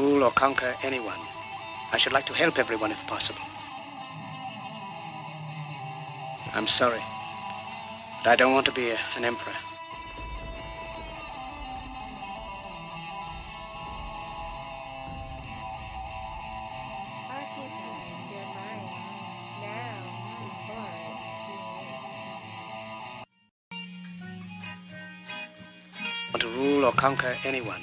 rule or conquer anyone. I should like to help everyone if possible. I'm sorry, but I don't want to be a, an emperor. Occupy your mind now before it's too late. want to rule or conquer anyone.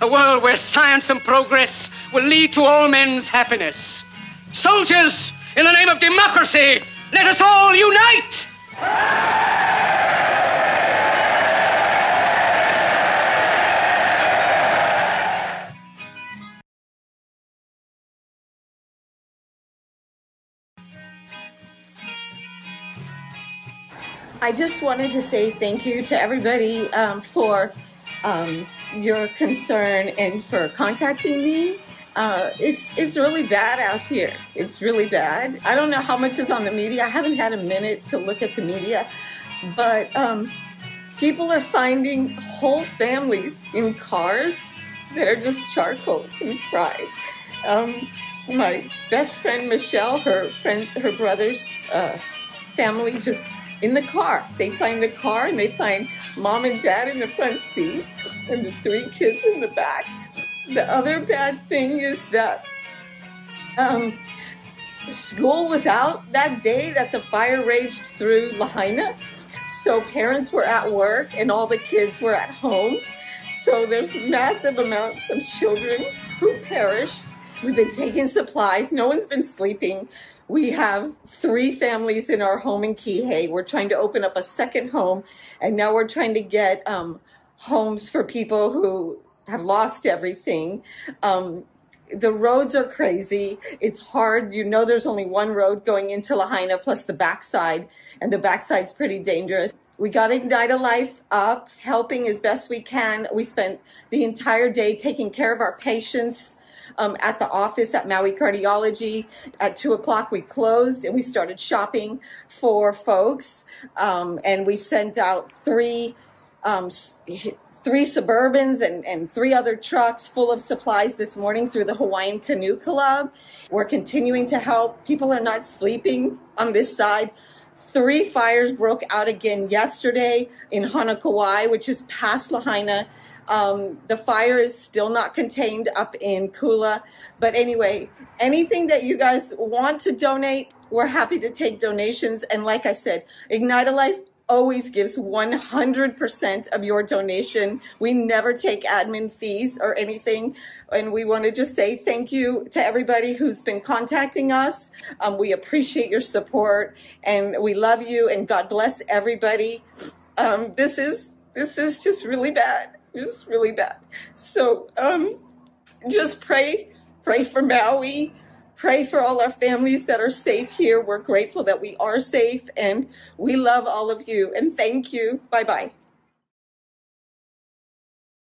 a world where science and progress will lead to all men's happiness. Soldiers, in the name of democracy, let us all unite! I just wanted to say thank you to everybody um, for um, your concern and for contacting me. Uh, it's it's really bad out here. It's really bad. I don't know how much is on the media. I haven't had a minute to look at the media, but um, people are finding whole families in cars that are just charcoal and fried. Um, my best friend Michelle, her friend, her brother's uh, family just in the car. They find the car and they find mom and dad in the front seat and the three kids in the back. The other bad thing is that um, school was out that day that the fire raged through Lahaina. So parents were at work and all the kids were at home. So there's massive amounts of children who perished. We've been taking supplies. No one's been sleeping. We have three families in our home in Kihei. We're trying to open up a second home, and now we're trying to get um, homes for people who have lost everything. Um, the roads are crazy. It's hard. You know, there's only one road going into Lahaina plus the backside, and the backside's pretty dangerous. We got Ignite a Life up, helping as best we can. We spent the entire day taking care of our patients um, at the office at Maui Cardiology. At two o'clock, we closed and we started shopping for folks. Um, and we sent out three um, three Suburbans and, and three other trucks full of supplies this morning through the Hawaiian Canoe Club. We're continuing to help. People are not sleeping on this side. Three fires broke out again yesterday in Honokowai, which is past Lahaina. Um, the fire is still not contained up in Kula. But anyway, anything that you guys want to donate, we're happy to take donations. And like I said, Ignite a Life always gives 100% of your donation. We never take admin fees or anything. And we want to just say thank you to everybody who's been contacting us. Um, we appreciate your support and we love you and God bless everybody. Um, this is, this is just really bad. It's really bad. So, um, just pray, pray for Maui pray for all our families that are safe here. We're grateful that we are safe and we love all of you. And thank you. Bye bye.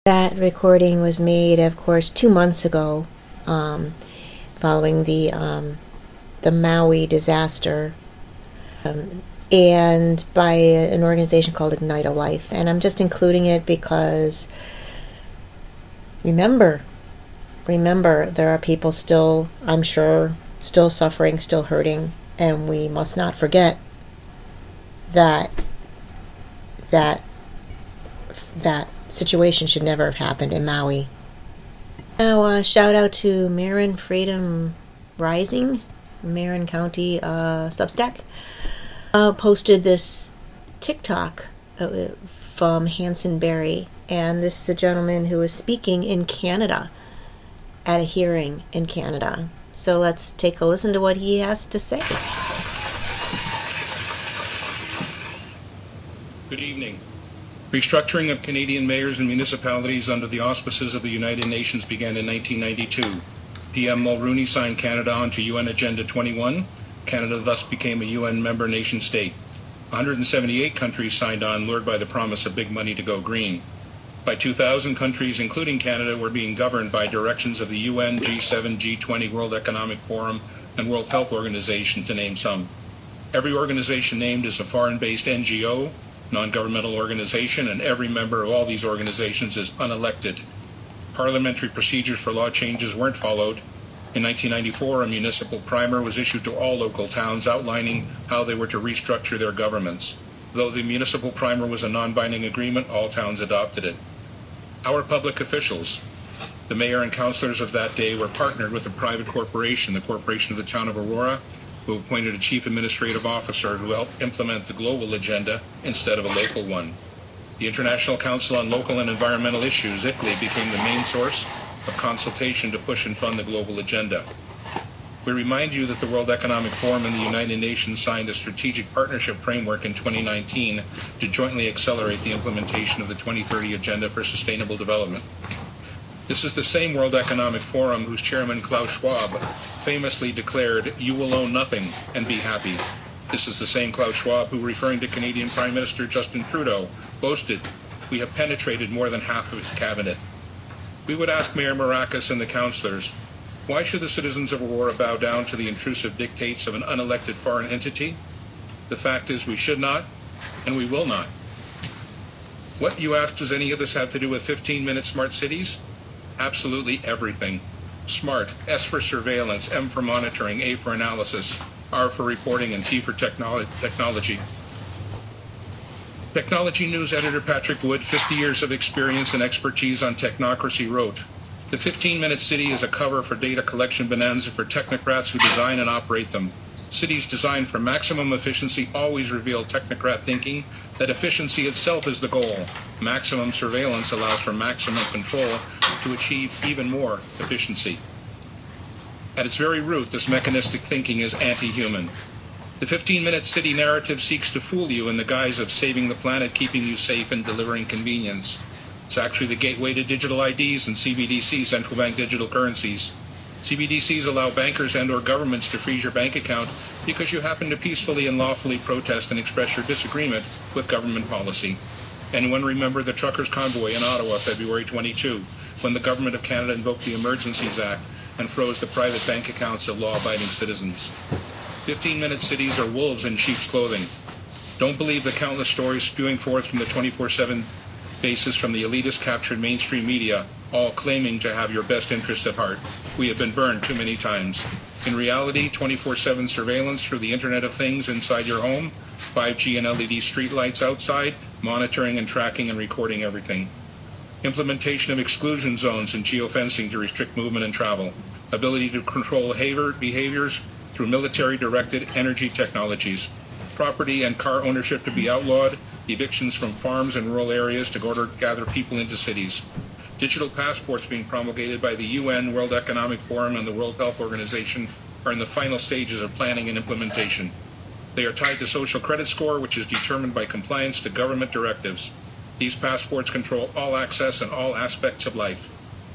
That recording was made, of course, two months ago, um, following the um, the Maui disaster, um, and by an organization called Ignite a Life. And I'm just including it because remember, remember, there are people still, I'm sure, still suffering, still hurting, and we must not forget that that that situation should never have happened in Maui. Now, uh, shout out to Marin Freedom Rising, Marin County uh, Substack, uh, posted this TikTok uh, from Hanson Berry, and this is a gentleman who is speaking in Canada at a hearing in Canada. So let's take a listen to what he has to say. Good evening. Restructuring of Canadian mayors and municipalities under the auspices of the United Nations began in 1992. PM Mulroney signed Canada onto UN Agenda 21. Canada thus became a UN member nation state. 178 countries signed on, lured by the promise of big money to go green. By 2000, countries, including Canada, were being governed by directions of the UN, G7, G20, World Economic Forum, and World Health Organization, to name some. Every organization named is a foreign based NGO, non governmental organization, and every member of all these organizations is unelected. Parliamentary procedures for law changes weren't followed. In 1994, a municipal primer was issued to all local towns outlining how they were to restructure their governments. Though the municipal primer was a non binding agreement, all towns adopted it. Our public officials, the mayor and councilors of that day, were partnered with a private corporation, the Corporation of the Town of Aurora, who appointed a chief administrative officer who helped implement the global agenda instead of a local one. The International Council on Local and Environmental Issues, ICLEI, became the main source of consultation to push and fund the global agenda. We remind you that the World Economic Forum and the United Nations signed a strategic partnership framework in 2019 to jointly accelerate the implementation of the 2030 Agenda for Sustainable Development. This is the same World Economic Forum whose chairman Klaus Schwab famously declared, You will own nothing and be happy. This is the same Klaus Schwab who, referring to Canadian Prime Minister Justin Trudeau, boasted, We have penetrated more than half of his cabinet. We would ask Mayor Mrakas and the councillors why should the citizens of Aurora bow down to the intrusive dictates of an unelected foreign entity? The fact is, we should not, and we will not. What, you ask, does any of this have to do with 15 minute smart cities? Absolutely everything. SMART, S for surveillance, M for monitoring, A for analysis, R for reporting, and T for technolo- technology. Technocracy News editor Patrick Wood, 50 years of experience and expertise on technocracy, wrote the 15 minute city is a cover for data collection bonanza for technocrats who design and operate them. Cities designed for maximum efficiency always reveal technocrat thinking that efficiency itself is the goal. Maximum surveillance allows for maximum control to achieve even more efficiency. At its very root, this mechanistic thinking is anti human. The 15 minute city narrative seeks to fool you in the guise of saving the planet, keeping you safe, and delivering convenience. It's actually the gateway to digital IDs and CBDC, central bank digital currencies. CBDCs allow bankers and or governments to freeze your bank account because you happen to peacefully and lawfully protest and express your disagreement with government policy. Anyone remember the truckers' convoy in Ottawa, February 22, when the Government of Canada invoked the Emergencies Act and froze the private bank accounts of law-abiding citizens? 15-minute cities are wolves in sheep's clothing. Don't believe the countless stories spewing forth from the 24-7 basis from the elitist captured mainstream media, all claiming to have your best interests at heart. We have been burned too many times. In reality, 24-7 surveillance through the Internet of Things inside your home, 5G and LED streetlights outside, monitoring and tracking and recording everything. Implementation of exclusion zones and geofencing to restrict movement and travel. Ability to control behavior, behaviors through military-directed energy technologies. Property and car ownership to be outlawed. Evictions from farms and rural areas to to gather people into cities. Digital passports being promulgated by the UN, World Economic Forum, and the World Health Organization are in the final stages of planning and implementation. They are tied to social credit score, which is determined by compliance to government directives. These passports control all access and all aspects of life.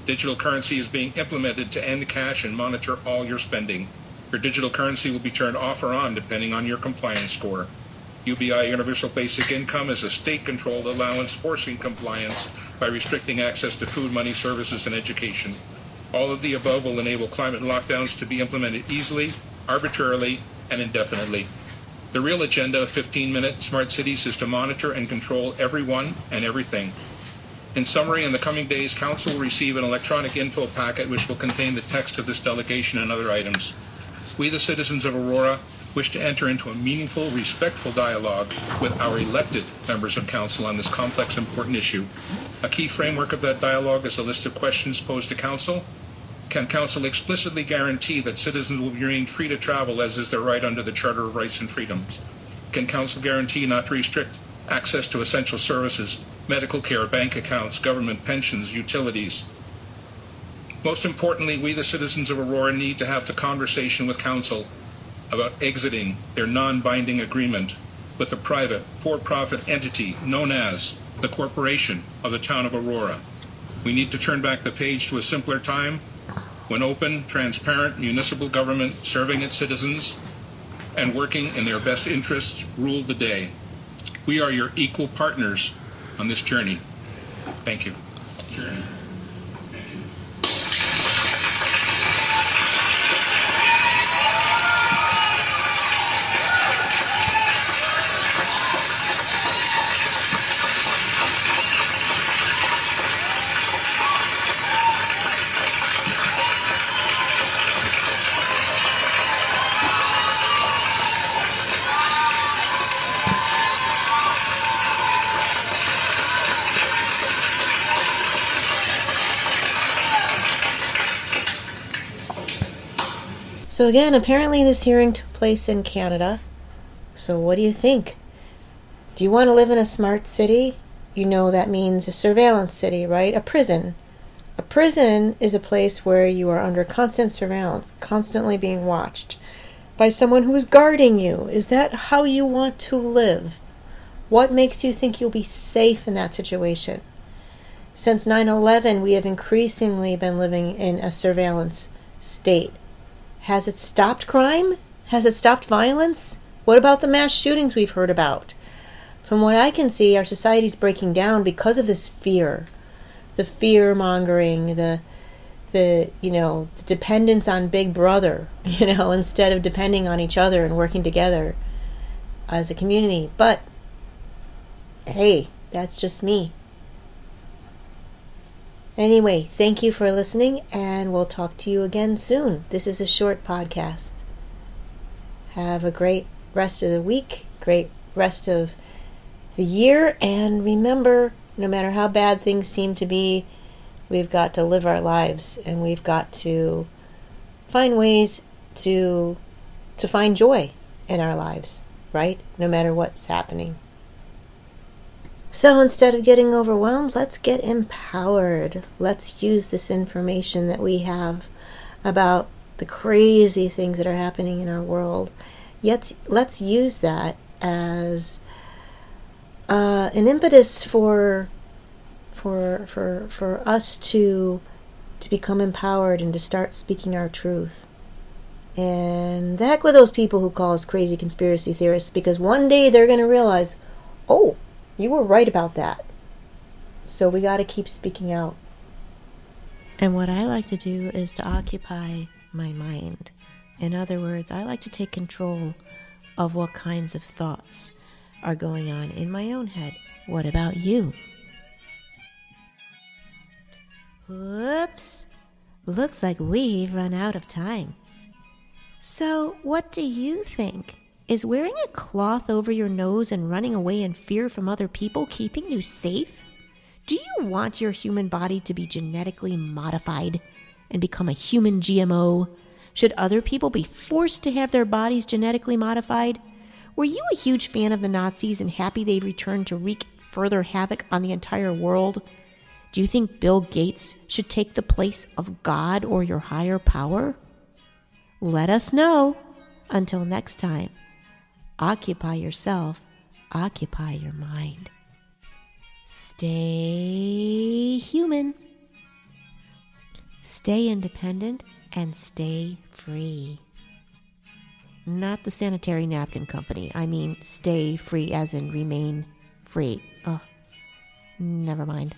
Digital currency is being implemented to end cash and monitor all your spending. Your digital currency will be turned off or on depending on your compliance score. UBI Universal Basic Income is a state-controlled allowance forcing compliance by restricting access to food, money, services, and education. All of the above will enable climate lockdowns to be implemented easily, arbitrarily, and indefinitely. The real agenda of 15-minute smart cities is to monitor and control everyone and everything. In summary, in the coming days, Council will receive an electronic info packet which will contain the text of this delegation and other items. We, the citizens of Aurora, wish to enter into a meaningful, respectful dialogue with our elected members of Council on this complex, important issue. A key framework of that dialogue is a list of questions posed to Council. Can Council explicitly guarantee that citizens will remain free to travel as is their right under the Charter of Rights and Freedoms? Can Council guarantee not to restrict access to essential services, medical care, bank accounts, government pensions, utilities? Most importantly, we the citizens of Aurora need to have the conversation with Council about exiting their non-binding agreement with the private for-profit entity known as the Corporation of the Town of Aurora. We need to turn back the page to a simpler time when open, transparent municipal government serving its citizens and working in their best interests ruled the day. We are your equal partners on this journey. Thank you. So, again, apparently this hearing took place in Canada. So, what do you think? Do you want to live in a smart city? You know that means a surveillance city, right? A prison. A prison is a place where you are under constant surveillance, constantly being watched by someone who is guarding you. Is that how you want to live? What makes you think you'll be safe in that situation? Since 9 11, we have increasingly been living in a surveillance state. Has it stopped crime? Has it stopped violence? What about the mass shootings we've heard about? From what I can see, our society's breaking down because of this fear. The fear mongering, the the you know, the dependence on Big Brother, you know, instead of depending on each other and working together as a community. But hey, that's just me. Anyway, thank you for listening, and we'll talk to you again soon. This is a short podcast. Have a great rest of the week, great rest of the year, and remember no matter how bad things seem to be, we've got to live our lives and we've got to find ways to to find joy in our lives, right? No matter what's happening. So instead of getting overwhelmed, let's get empowered. Let's use this information that we have about the crazy things that are happening in our world. Yet, let's use that as uh, an impetus for for for for us to to become empowered and to start speaking our truth. And the heck with those people who call us crazy conspiracy theorists because one day they're going to realize, oh, you were right about that. So we got to keep speaking out. And what I like to do is to occupy my mind. In other words, I like to take control of what kinds of thoughts are going on in my own head. What about you? Whoops. Looks like we've run out of time. So, what do you think? Is wearing a cloth over your nose and running away in fear from other people keeping you safe? Do you want your human body to be genetically modified and become a human GMO? Should other people be forced to have their bodies genetically modified? Were you a huge fan of the Nazis and happy they returned to wreak further havoc on the entire world? Do you think Bill Gates should take the place of God or your higher power? Let us know. Until next time, occupy yourself, occupy your mind. Stay human, stay independent, and stay free. Not the sanitary napkin company. I mean, stay free as in remain free. Oh, never mind.